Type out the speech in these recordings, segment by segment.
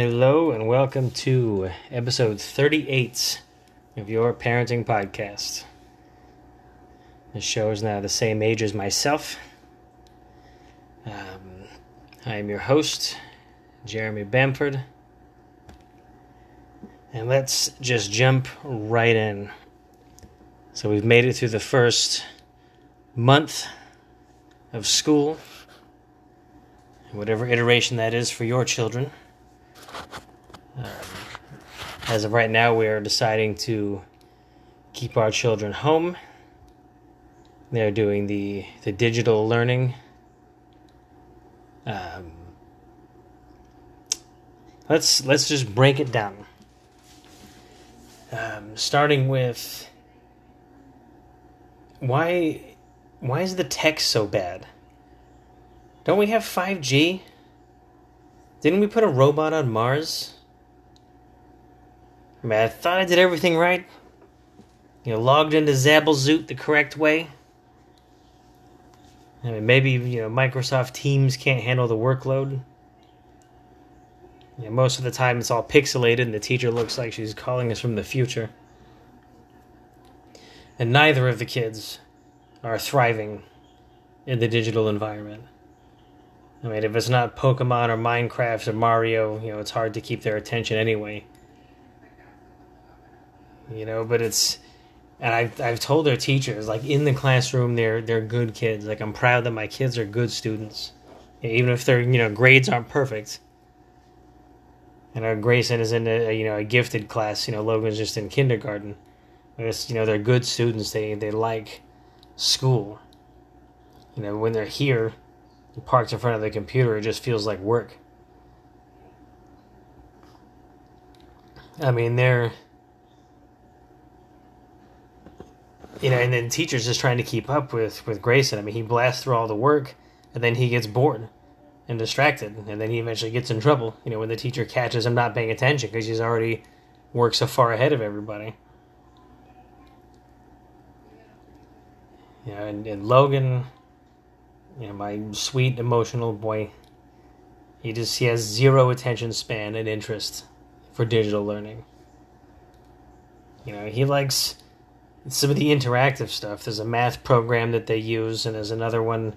Hello and welcome to episode 38 of your parenting podcast. The show is now the same age as myself. Um, I am your host, Jeremy Bamford. And let's just jump right in. So, we've made it through the first month of school, whatever iteration that is for your children. Um, as of right now, we are deciding to keep our children home. They're doing the, the digital learning. Um, let's let's just break it down. Um, starting with why why is the tech so bad? Don't we have five G? Didn't we put a robot on Mars? I mean, I thought I did everything right. You know, logged into Zabblezoot the correct way. I mean, maybe you know Microsoft Teams can't handle the workload. You know, most of the time it's all pixelated, and the teacher looks like she's calling us from the future. And neither of the kids are thriving in the digital environment. I mean, if it's not Pokemon or Minecraft or Mario, you know, it's hard to keep their attention anyway. You know, but it's, and I've I've told their teachers like in the classroom they're they're good kids. Like I'm proud that my kids are good students, even if their you know grades aren't perfect. And our Grayson is in a you know a gifted class. You know Logan's just in kindergarten. It's, you know they're good students. They they like school. You know when they're here parked in front of the computer, it just feels like work. I mean, they're. You know, and then teachers just trying to keep up with, with Grayson. I mean, he blasts through all the work, and then he gets bored and distracted, and then he eventually gets in trouble. You know, when the teacher catches him not paying attention because he's already worked so far ahead of everybody. Yeah, and, and Logan, you know, my sweet emotional boy. He just he has zero attention span and interest for digital learning. You know, he likes some of the interactive stuff. There's a math program that they use, and there's another one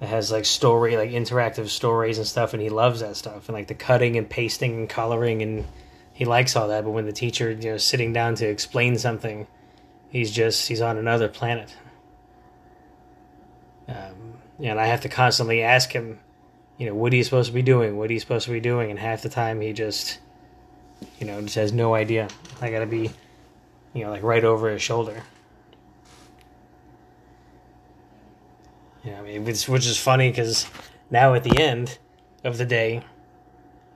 that has like story, like interactive stories and stuff, and he loves that stuff, and like the cutting and pasting and coloring, and he likes all that. But when the teacher, you know, sitting down to explain something, he's just he's on another planet. Um, and I have to constantly ask him, you know, what are you supposed to be doing? What are you supposed to be doing? And half the time he just, you know, just has no idea. I gotta be, you know, like right over his shoulder. Yeah, I mean, which, which is funny because now at the end of the day,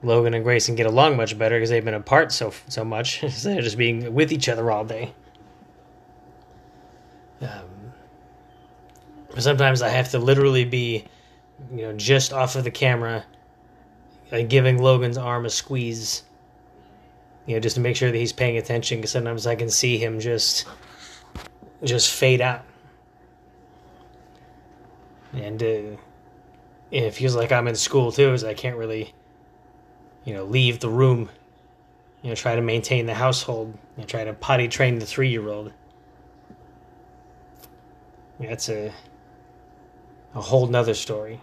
Logan and Grayson get along much better because they've been apart so so much instead of just being with each other all day. Um, sometimes I have to literally be, you know, just off of the camera, like giving Logan's arm a squeeze, you know, just to make sure that he's paying attention. Because sometimes I can see him just, just fade out, and uh, it feels like I'm in school too, as I can't really, you know, leave the room. You know, try to maintain the household. You know, try to potty train the three-year-old. That's a a whole nother story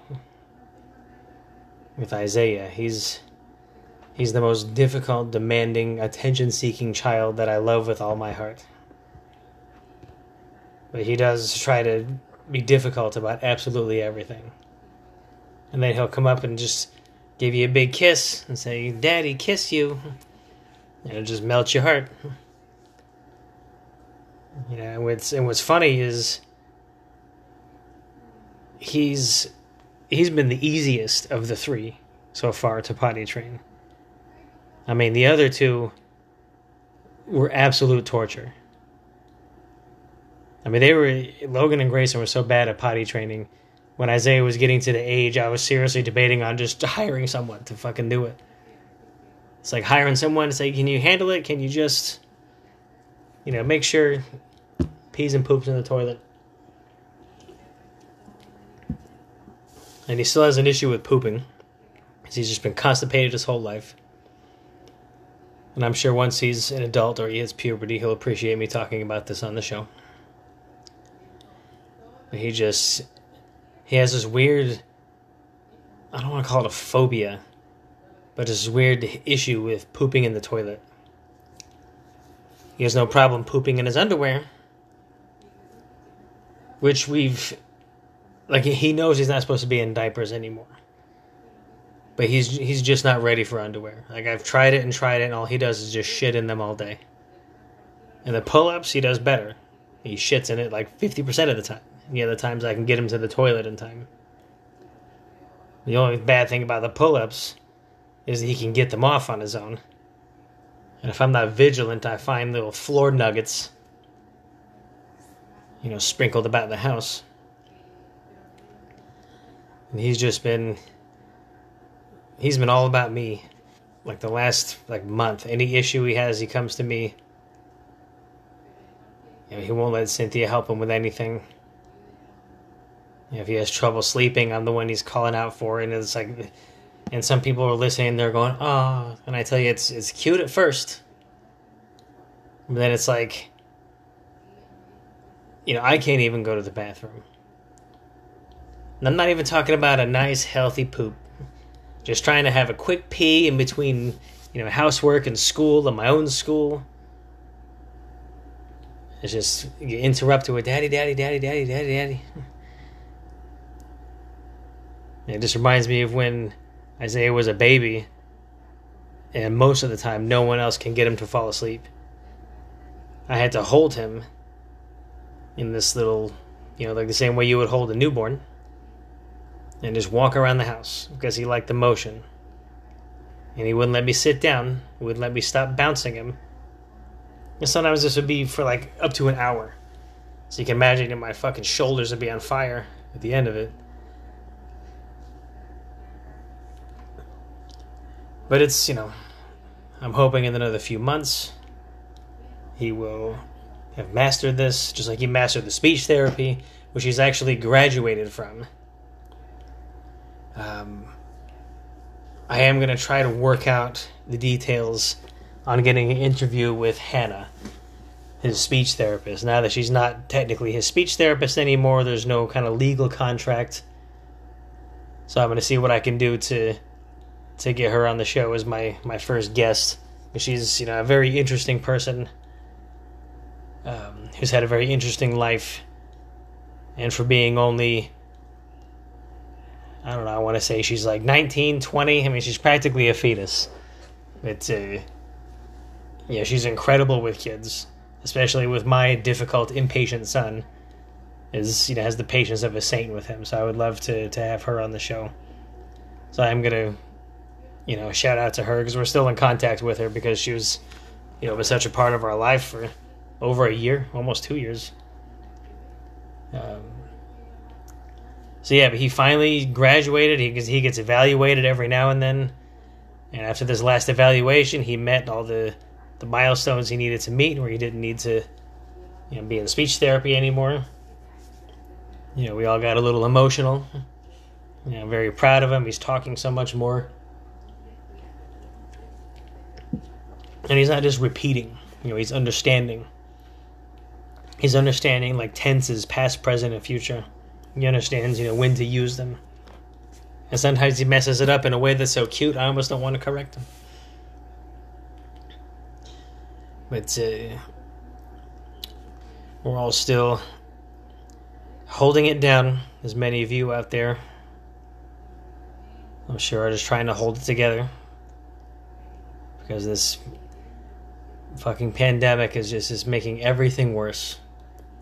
with Isaiah. He's he's the most difficult, demanding, attention-seeking child that I love with all my heart. But he does try to be difficult about absolutely everything. And then he'll come up and just give you a big kiss and say, "Daddy, kiss you." And it'll just melt your heart. You know, and what's and what's funny is he's he's been the easiest of the three so far to potty train. I mean, the other two were absolute torture. I mean, they were Logan and Grayson were so bad at potty training. When Isaiah was getting to the age, I was seriously debating on just hiring someone to fucking do it. It's like hiring someone to say, "Can you handle it? Can you just, you know, make sure pees and poops in the toilet?" And he still has an issue with pooping, because he's just been constipated his whole life. And I'm sure once he's an adult or he hits puberty, he'll appreciate me talking about this on the show. But he just he has this weird I don't want to call it a phobia, but this weird issue with pooping in the toilet. He has no problem pooping in his underwear, which we've like he knows he's not supposed to be in diapers anymore. But he's he's just not ready for underwear. Like I've tried it and tried it and all he does is just shit in them all day. And the pull-ups he does better. He shits in it like 50% of the time. The other times I can get him to the toilet in time. The only bad thing about the pull ups is that he can get them off on his own. And if I'm not vigilant, I find little floor nuggets, you know, sprinkled about the house. And he's just been, he's been all about me. Like the last like month, any issue he has, he comes to me. You know, he won't let Cynthia help him with anything. If he has trouble sleeping, I'm the one he's calling out for, and it's like, and some people are listening, they're going, "Oh," and I tell you, it's it's cute at first, but then it's like, you know, I can't even go to the bathroom. And I'm not even talking about a nice, healthy poop. Just trying to have a quick pee in between, you know, housework and school and my own school. It's just you with daddy, daddy, daddy, daddy, daddy, daddy. It just reminds me of when Isaiah was a baby, and most of the time, no one else can get him to fall asleep. I had to hold him in this little, you know, like the same way you would hold a newborn, and just walk around the house because he liked the motion. And he wouldn't let me sit down, wouldn't let me stop bouncing him. And sometimes this would be for like up to an hour. So you can imagine that my fucking shoulders would be on fire at the end of it. But it's, you know, I'm hoping in another few months he will have mastered this, just like he mastered the speech therapy, which he's actually graduated from. Um, I am going to try to work out the details on getting an interview with Hannah, his speech therapist. Now that she's not technically his speech therapist anymore, there's no kind of legal contract. So I'm going to see what I can do to to get her on the show as my my first guest. She's you know a very interesting person um, who's had a very interesting life, and for being only I don't know I want to say she's like 19, 20. I mean she's practically a fetus. It's uh, yeah she's incredible with kids, especially with my difficult impatient son. Is you know has the patience of a saint with him, so I would love to to have her on the show. So I'm gonna you know, shout out to her because we're still in contact with her because she was, you know, was such a part of our life for over a year, almost two years. Um, so yeah, but he finally graduated. He he gets evaluated every now and then, and after this last evaluation, he met all the the milestones he needed to meet, where he didn't need to, you know, be in speech therapy anymore. You know, we all got a little emotional. You know, I'm very proud of him. He's talking so much more. and he's not just repeating you know he's understanding he's understanding like tenses past present and future he understands you know when to use them. And sometimes he messes it up in a way that's so cute i almost don't want to correct him. But uh, we're all still holding it down as many of you out there. I'm sure are just trying to hold it together. Because this fucking pandemic is just is making everything worse.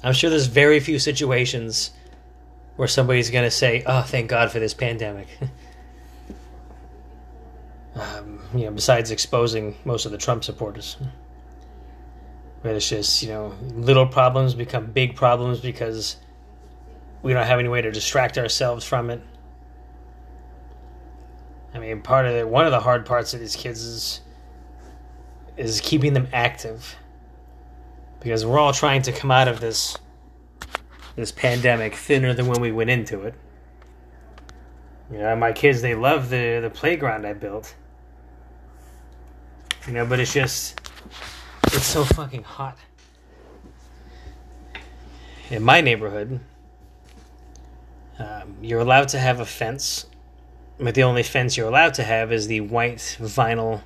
I'm sure there's very few situations where somebody's gonna say, "Oh, thank God for this pandemic." um, you know, besides exposing most of the Trump supporters, but it's just you know little problems become big problems because we don't have any way to distract ourselves from it. I mean, part of it, one of the hard parts of these kids is is keeping them active because we're all trying to come out of this this pandemic thinner than when we went into it. You know, my kids they love the the playground I built. You know, but it's just it's so fucking hot. In my neighborhood, um, you're allowed to have a fence, but the only fence you're allowed to have is the white vinyl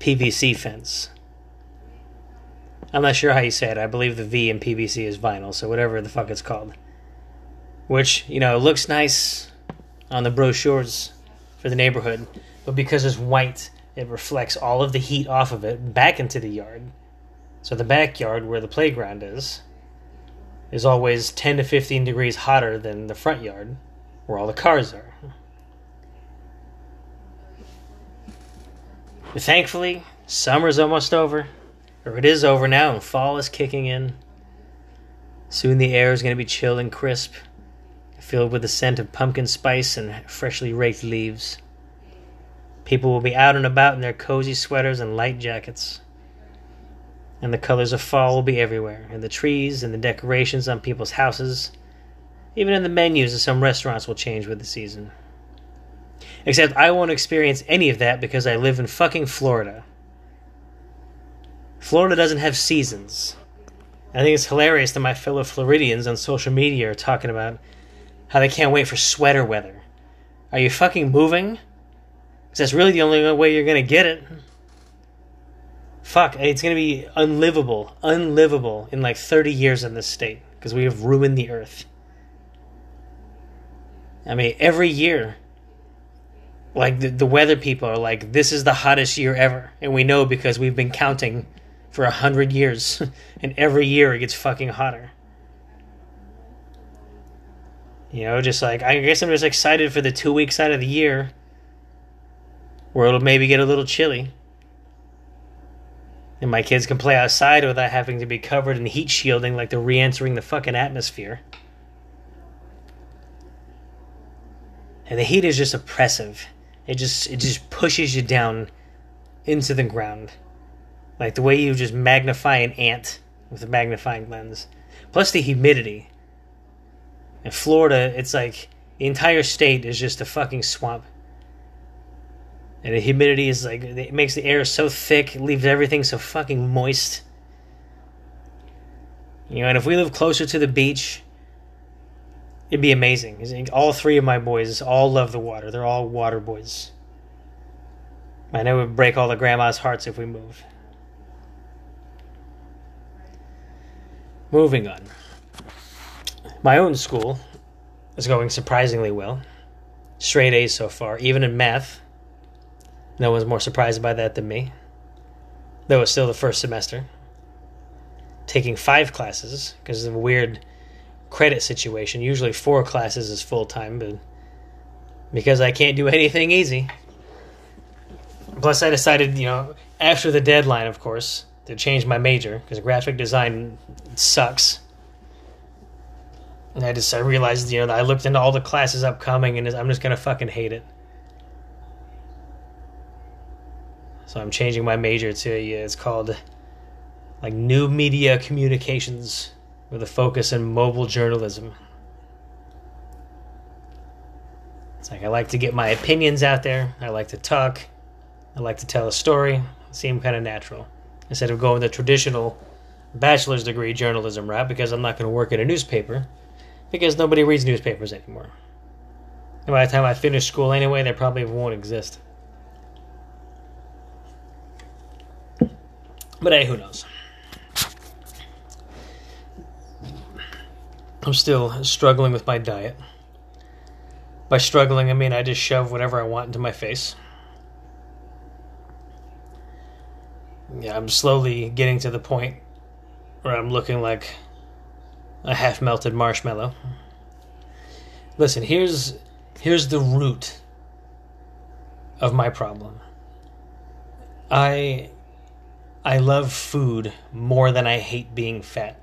PVC fence. I'm not sure how you say it. I believe the V in PVC is vinyl, so whatever the fuck it's called. Which, you know, looks nice on the brochures for the neighborhood, but because it's white, it reflects all of the heat off of it back into the yard. So the backyard where the playground is is always 10 to 15 degrees hotter than the front yard where all the cars are. But thankfully, summer's almost over, or it is over now, and fall is kicking in. Soon the air is going to be chill and crisp, filled with the scent of pumpkin spice and freshly raked leaves. People will be out and about in their cozy sweaters and light jackets. And the colors of fall will be everywhere in the trees and the decorations on people's houses. Even in the menus of some restaurants will change with the season. Except I won't experience any of that because I live in fucking Florida. Florida doesn't have seasons. I think it's hilarious that my fellow Floridians on social media are talking about how they can't wait for sweater weather. Are you fucking moving? Because that's really the only way you're going to get it. Fuck, it's going to be unlivable, unlivable in like 30 years in this state because we have ruined the earth. I mean, every year like the, the weather people are like this is the hottest year ever and we know because we've been counting for a hundred years and every year it gets fucking hotter. You know just like i guess i'm just excited for the two weeks out of the year where it'll maybe get a little chilly. And my kids can play outside without having to be covered in heat shielding like they're re-entering the fucking atmosphere. And the heat is just oppressive. It just it just pushes you down into the ground. Like the way you just magnify an ant with a magnifying lens. Plus the humidity. In Florida, it's like the entire state is just a fucking swamp. And the humidity is like it makes the air so thick, it leaves everything so fucking moist. You know, and if we live closer to the beach, It'd be amazing. All three of my boys all love the water. They're all water boys. I know it would break all the grandma's hearts if we move. Moving on. My own school is going surprisingly well. Straight A's so far, even in math. No one's more surprised by that than me. Though it's still the first semester. Taking five classes because of a weird credit situation. Usually four classes is full time, but because I can't do anything easy. Plus, I decided, you know, after the deadline, of course, to change my major because graphic design sucks. And I just I realized, you know, I looked into all the classes upcoming, and I'm just gonna fucking hate it. So I'm changing my major to it's called like new media communications with a focus in mobile journalism. It's like I like to get my opinions out there. I like to talk. I like to tell a story. Seem kind of natural instead of going the traditional bachelor's degree journalism route because I'm not going to work at a newspaper because nobody reads newspapers anymore. And by the time I finish school anyway, they probably won't exist. But hey, who knows? I'm still struggling with my diet. By struggling, I mean I just shove whatever I want into my face. Yeah, I'm slowly getting to the point where I'm looking like a half melted marshmallow. Listen, here's here's the root of my problem. I I love food more than I hate being fat.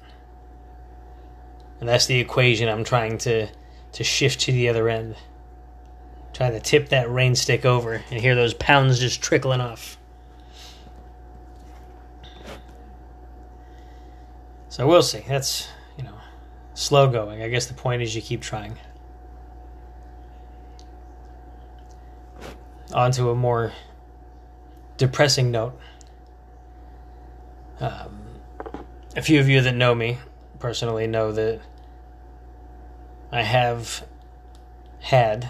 And that's the equation I'm trying to, to shift to the other end. Trying to tip that rain stick over and hear those pounds just trickling off. So we'll see. That's, you know, slow going. I guess the point is you keep trying. On to a more depressing note. Um, a few of you that know me personally know that I have had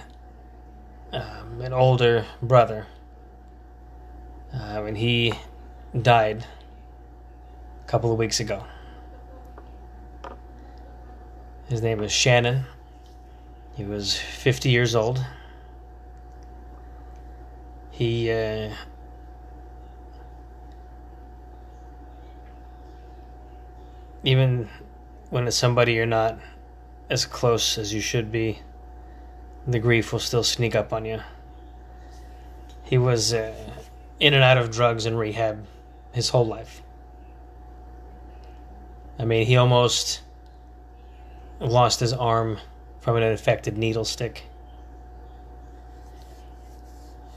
um, an older brother, uh, and he died a couple of weeks ago. His name was Shannon. He was 50 years old. He uh, even when it's somebody you're not as close as you should be, the grief will still sneak up on you. He was uh, in and out of drugs and rehab his whole life. I mean, he almost lost his arm from an infected needle stick.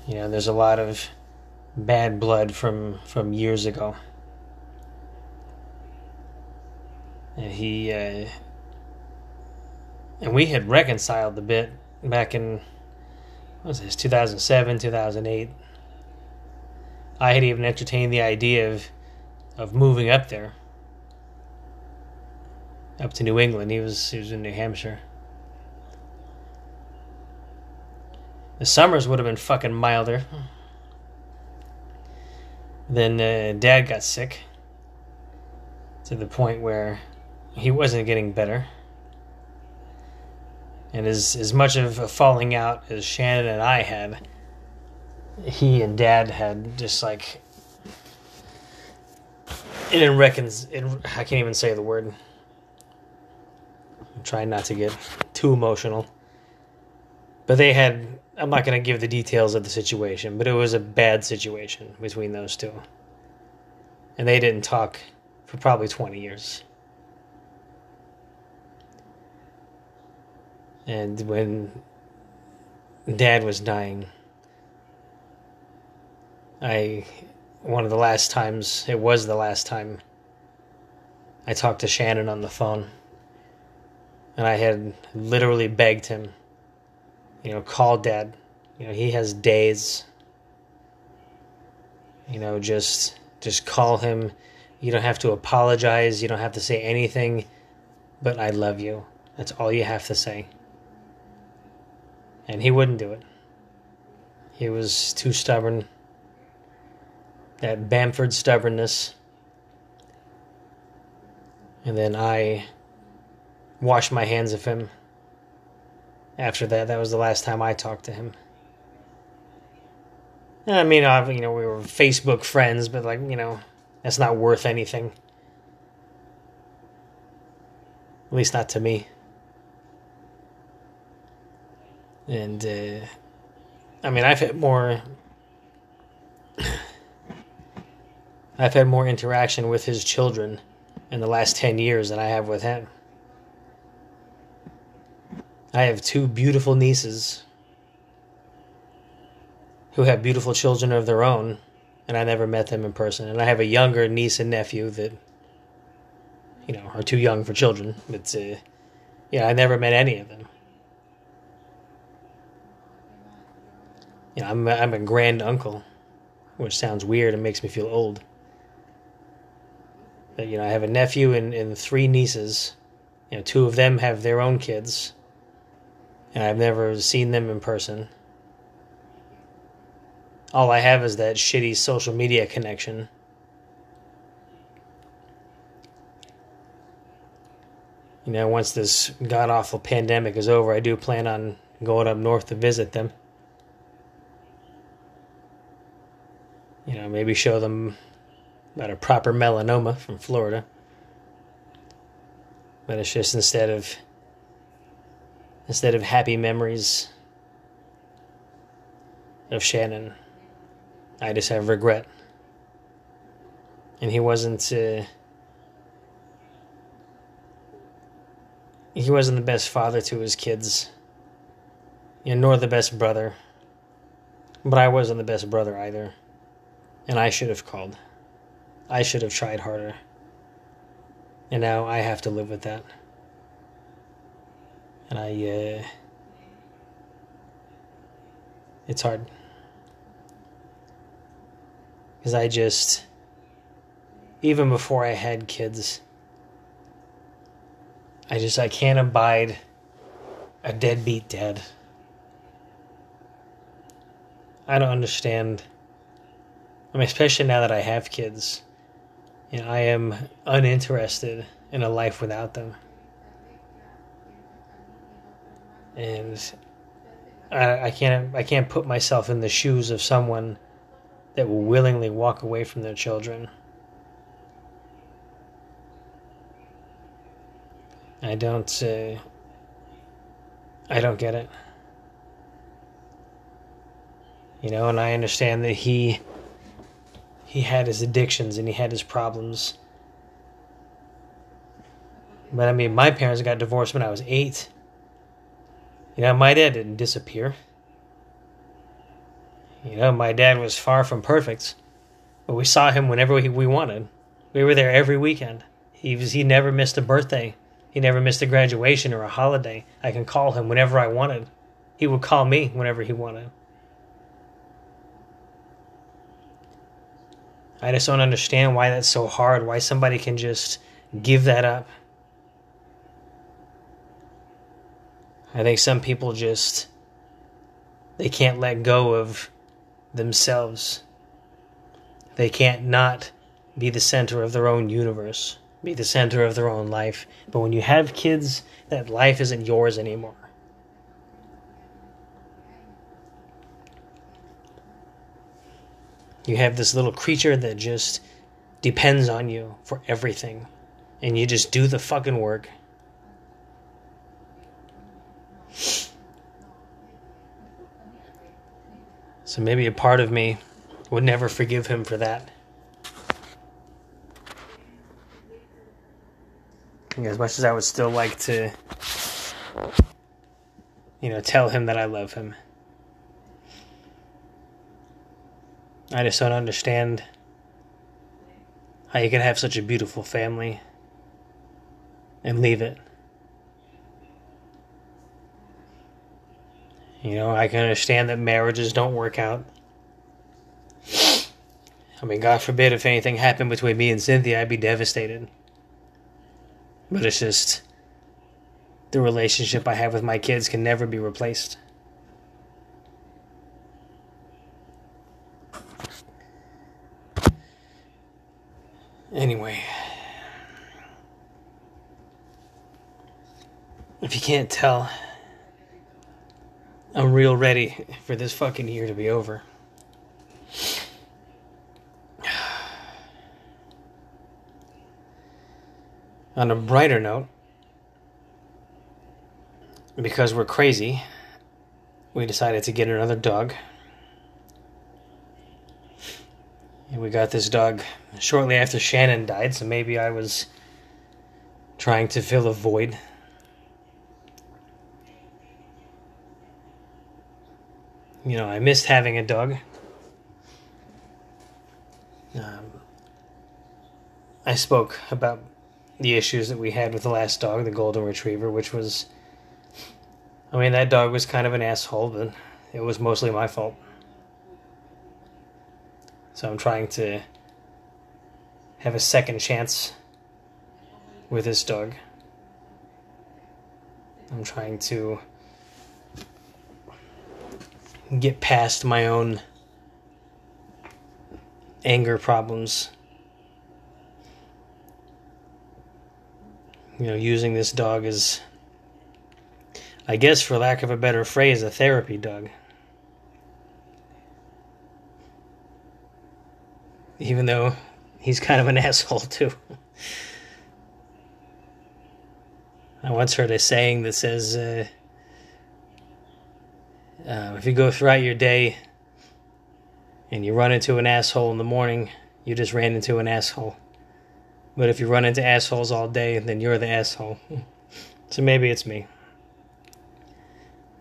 You know, there's a lot of bad blood from from years ago. And he uh, and we had reconciled a bit back in what was this 2007 2008 i had even entertained the idea of of moving up there up to new england he was he was in new hampshire the summers would have been fucking milder then uh, dad got sick to the point where he wasn't getting better and as as much of a falling out as Shannon and I had, he and Dad had just like it didn't reckon. It, I can't even say the word. Trying not to get too emotional, but they had. I'm not going to give the details of the situation, but it was a bad situation between those two, and they didn't talk for probably 20 years. And when dad was dying, I, one of the last times, it was the last time, I talked to Shannon on the phone. And I had literally begged him, you know, call dad. You know, he has days. You know, just just call him. You don't have to apologize. You don't have to say anything, but I love you. That's all you have to say and he wouldn't do it. He was too stubborn. That Bamford stubbornness. And then I washed my hands of him. After that, that was the last time I talked to him. I mean, I've, you know, we were Facebook friends, but like, you know, that's not worth anything. At least not to me. and uh, I mean, I've had more. I've had more interaction with his children in the last 10 years than I have with him. I have two beautiful nieces who have beautiful children of their own, and I never met them in person. And I have a younger niece and nephew that, you know, are too young for children. But, uh, yeah, I never met any of them. you know, I'm a, I'm a grand uncle, which sounds weird and makes me feel old. But you know, I have a nephew and, and three nieces. You know, two of them have their own kids, and I've never seen them in person. All I have is that shitty social media connection. You know, once this god awful pandemic is over, I do plan on going up north to visit them. you know, maybe show them about a proper melanoma from Florida. But it's just instead of instead of happy memories of Shannon, I just have regret. And he wasn't uh, he wasn't the best father to his kids, you know, nor the best brother. But I wasn't the best brother either. And I should have called. I should have tried harder. And now I have to live with that. And I, uh, it's hard. Because I just, even before I had kids, I just, I can't abide a deadbeat dad. I don't understand. I mean, especially now that I have kids, you know, I am uninterested in a life without them. And I, I can't I can't put myself in the shoes of someone that will willingly walk away from their children. I don't uh, I don't get it. You know, and I understand that he he had his addictions and he had his problems. But I mean, my parents got divorced when I was 8. You know, my dad didn't disappear. You know, my dad was far from perfect, but we saw him whenever we, wanted. We were there every weekend. He was he never missed a birthday. He never missed a graduation or a holiday. I can call him whenever I wanted. He would call me whenever he wanted. I just don't understand why that's so hard, why somebody can just give that up. I think some people just they can't let go of themselves. They can't not be the center of their own universe, be the center of their own life. But when you have kids, that life isn't yours anymore. You have this little creature that just depends on you for everything. And you just do the fucking work. So maybe a part of me would never forgive him for that. As much as I would still like to, you know, tell him that I love him. I just don't understand how you can have such a beautiful family and leave it. You know, I can understand that marriages don't work out. I mean, God forbid if anything happened between me and Cynthia, I'd be devastated. But it's just the relationship I have with my kids can never be replaced. Anyway, if you can't tell, real ready for this fucking year to be over. On a brighter note, because we're crazy, we decided to get another dog. And we got this dog shortly after Shannon died, so maybe I was trying to fill a void you know, I missed having a dog. Um, I spoke about the issues that we had with the last dog, the golden retriever, which was, I mean, that dog was kind of an asshole, but it was mostly my fault. So I'm trying to have a second chance with this dog. I'm trying to get past my own anger problems. You know, using this dog as, I guess, for lack of a better phrase, a therapy dog. Even though he's kind of an asshole, too. I once heard a saying that says, uh, uh, if you go throughout your day and you run into an asshole in the morning, you just ran into an asshole. But if you run into assholes all day, then you're the asshole. so maybe it's me.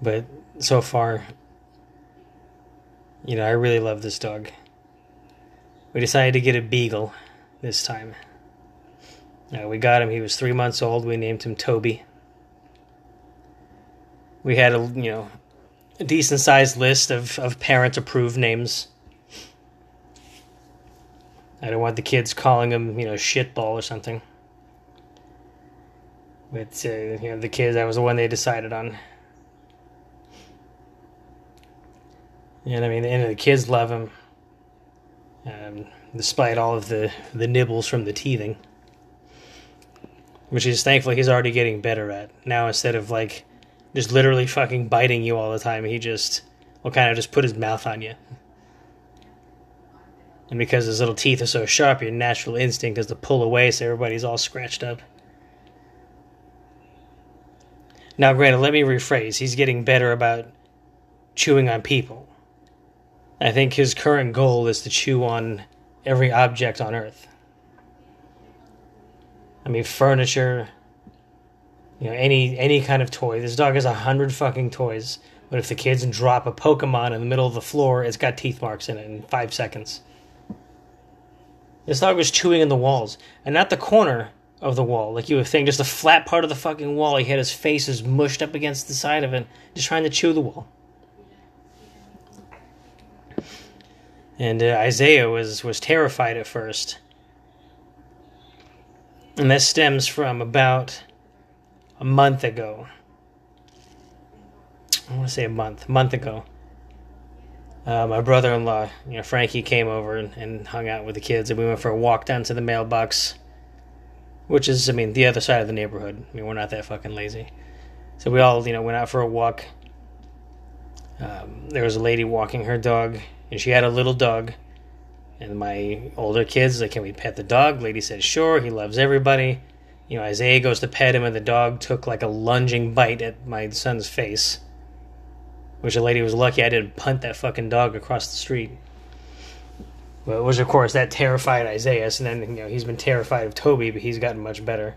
But so far, you know, I really love this dog. We decided to get a beagle this time. Uh, we got him, he was three months old. We named him Toby. We had a, you know, a decent sized list of, of parent approved names. I don't want the kids calling him, you know, shitball or something. But, uh, you know, the kids, that was the one they decided on. And I mean, and the kids love him, um, despite all of the, the nibbles from the teething. Which is thankfully he's already getting better at. Now, instead of like just literally fucking biting you all the time, he just will kind of just put his mouth on you. And because his little teeth are so sharp, your natural instinct is to pull away so everybody's all scratched up. Now, granted, let me rephrase. He's getting better about chewing on people. I think his current goal is to chew on every object on Earth. I mean, furniture, you know, any any kind of toy. This dog has a hundred fucking toys, but if the kids drop a Pokemon in the middle of the floor, it's got teeth marks in it in five seconds. This dog was chewing in the walls, and not the corner of the wall, like you would think, just the flat part of the fucking wall. He had his faces mushed up against the side of it, just trying to chew the wall. And uh, Isaiah was was terrified at first, and that stems from about a month ago. I want to say a month, month ago. Uh, my brother-in-law, you know, Frankie, came over and, and, hung out with the kids, and we went for a walk down to the mailbox, which is, I mean, the other side of the neighborhood. I mean, we're not that fucking lazy, so we all, you know, went out for a walk. Um, there was a lady walking her dog, and she had a little dog. And my older kids like, "Can we pet the dog?" Lady said, "Sure." He loves everybody. You know, Isaiah goes to pet him, and the dog took like a lunging bite at my son's face which the lady was lucky I didn't punt that fucking dog across the street. Which of course that terrified Isaiah, and then you know he's been terrified of Toby, but he's gotten much better.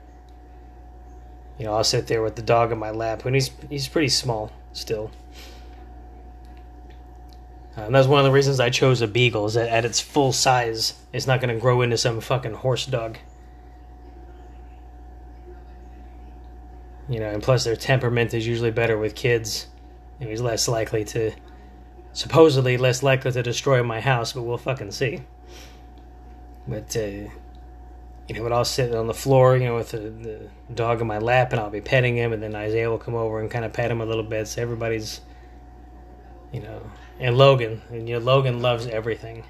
You know, I'll sit there with the dog in my lap, and he's he's pretty small still. Uh, and that's one of the reasons I chose a beagle. Is that at its full size, it's not going to grow into some fucking horse dog. You know, and plus their temperament is usually better with kids he's less likely to, supposedly less likely to destroy my house, but we'll fucking see. But, uh, you know, but I'll sit on the floor, you know, with the, the, dog in my lap, and I'll be petting him, and then Isaiah will come over and kind of pet him a little bit. So everybody's, you know, and Logan, and you know, Logan loves everything.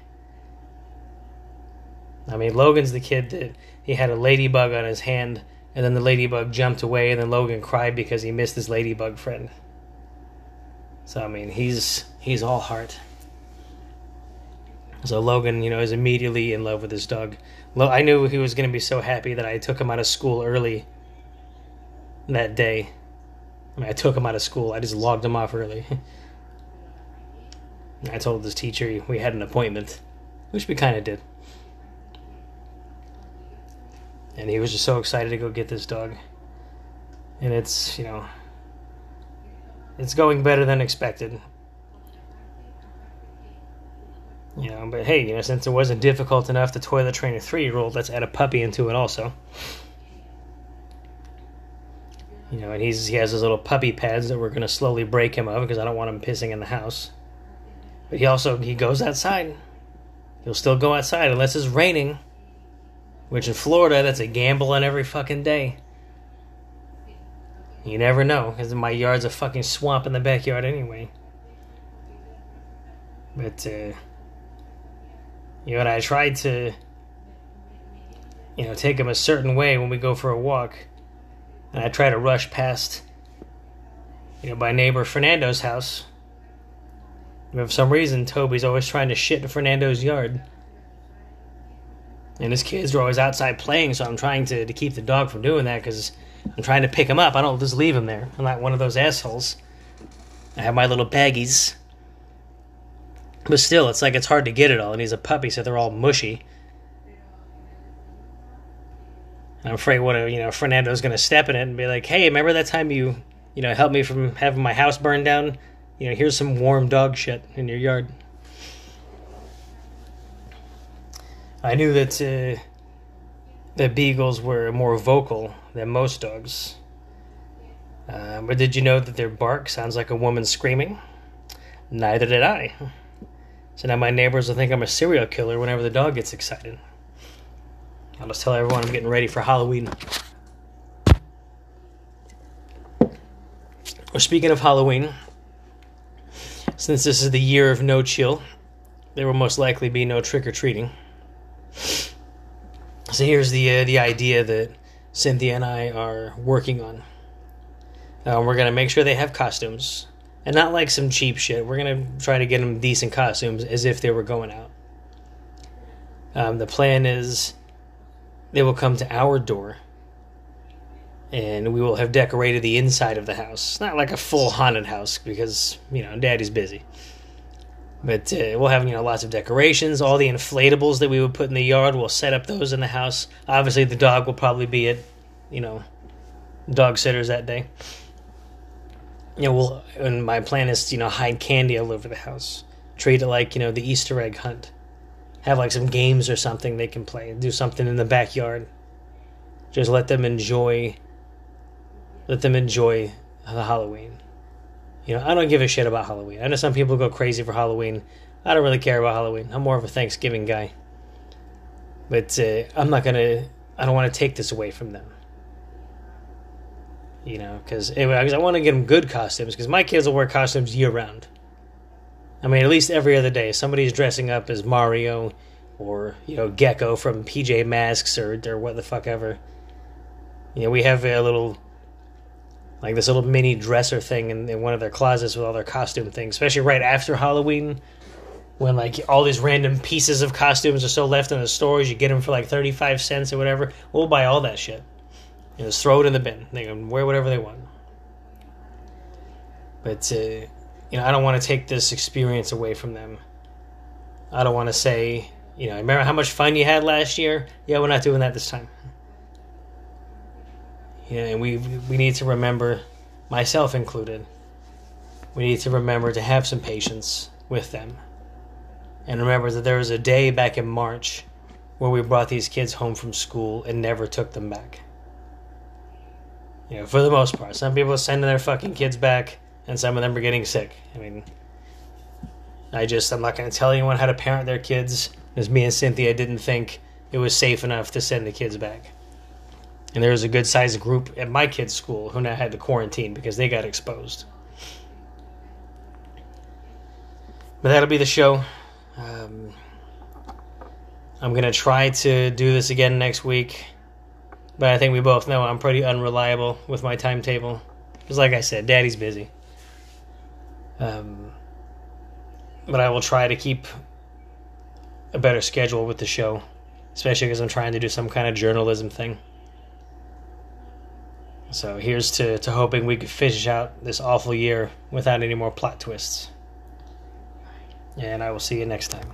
I mean, Logan's the kid that he had a ladybug on his hand, and then the ladybug jumped away, and then Logan cried because he missed his ladybug friend. So I mean, he's he's all heart. So Logan, you know, is immediately in love with his dog. I knew he was going to be so happy that I took him out of school early that day. I mean, I took him out of school. I just logged him off early. I told this teacher we had an appointment, which we kind of did. And he was just so excited to go get this dog. And it's, you know, it's going better than expected. You know, but hey, you know, since it wasn't difficult enough to toilet train a three year old, let's add a puppy into it also. You know, and he's he has his little puppy pads that we're gonna slowly break him of because I don't want him pissing in the house. But he also he goes outside. He'll still go outside unless it's raining. Which in Florida that's a gamble on every fucking day. You never know, because my yard's a fucking swamp in the backyard anyway. But, uh, you know, I tried to, you know, take him a certain way when we go for a walk. And I try to rush past, you know, my neighbor Fernando's house. But for some reason, Toby's always trying to shit in Fernando's yard. And his kids are always outside playing, so I'm trying to, to keep the dog from doing that because I'm trying to pick him up. I don't just leave him there. I'm not one of those assholes. I have my little baggies. But still, it's like it's hard to get it all, and he's a puppy, so they're all mushy. I'm afraid what uh, you know Fernando's gonna step in it and be like, "Hey, remember that time you, you know, helped me from having my house burned down? You know, here's some warm dog shit in your yard." I knew that uh, that beagles were more vocal than most dogs. Uh, but did you know that their bark sounds like a woman screaming? Neither did I. So now my neighbors will think I'm a serial killer whenever the dog gets excited. I'll just tell everyone I'm getting ready for Halloween. Well, speaking of Halloween, since this is the year of no chill, there will most likely be no trick or treating. So here's the uh, the idea that Cynthia and I are working on. Uh, we're gonna make sure they have costumes, and not like some cheap shit. We're gonna try to get them decent costumes as if they were going out. Um, the plan is they will come to our door, and we will have decorated the inside of the house. Not like a full haunted house because you know Daddy's busy. But uh, we'll have you know lots of decorations. All the inflatables that we would put in the yard, we'll set up those in the house. Obviously, the dog will probably be at, you know, dog sitters that day. You know, we'll and my plan is to, you know hide candy all over the house. Treat it like you know the Easter egg hunt. Have like some games or something they can play. Do something in the backyard. Just let them enjoy. Let them enjoy the Halloween. You know, I don't give a shit about Halloween. I know some people go crazy for Halloween. I don't really care about Halloween. I'm more of a Thanksgiving guy. But uh, I'm not gonna. I don't want to take this away from them. You know, because I want to get them good costumes because my kids will wear costumes year round. I mean, at least every other day, somebody's dressing up as Mario, or you know, Gecko from PJ Masks, or or what the fuck ever. You know, we have a little like this little mini dresser thing in, in one of their closets with all their costume things, especially right after Halloween, when like all these random pieces of costumes are still left in the stores. You get them for like thirty five cents or whatever. We'll buy all that shit. and just throw it in the bin. They can wear whatever they want. But uh, you know, I don't want to take this experience away from them. I don't want to say, you know, remember how much fun you had last year? Yeah, we're not doing that this time. Yeah, and we we need to remember, myself included. We need to remember to have some patience with them, and remember that there was a day back in March where we brought these kids home from school and never took them back. You know, for the most part, some people are sending their fucking kids back, and some of them are getting sick. I mean, I just I'm not going to tell anyone how to parent their kids. As me and Cynthia didn't think it was safe enough to send the kids back. And there was a good sized group at my kids' school who now had to quarantine because they got exposed. But that'll be the show. Um, I'm going to try to do this again next week. But I think we both know I'm pretty unreliable with my timetable. Because, like I said, Daddy's busy. Um, but I will try to keep a better schedule with the show, especially because I'm trying to do some kind of journalism thing. So here's to, to hoping we could finish out this awful year without any more plot twists. And I will see you next time.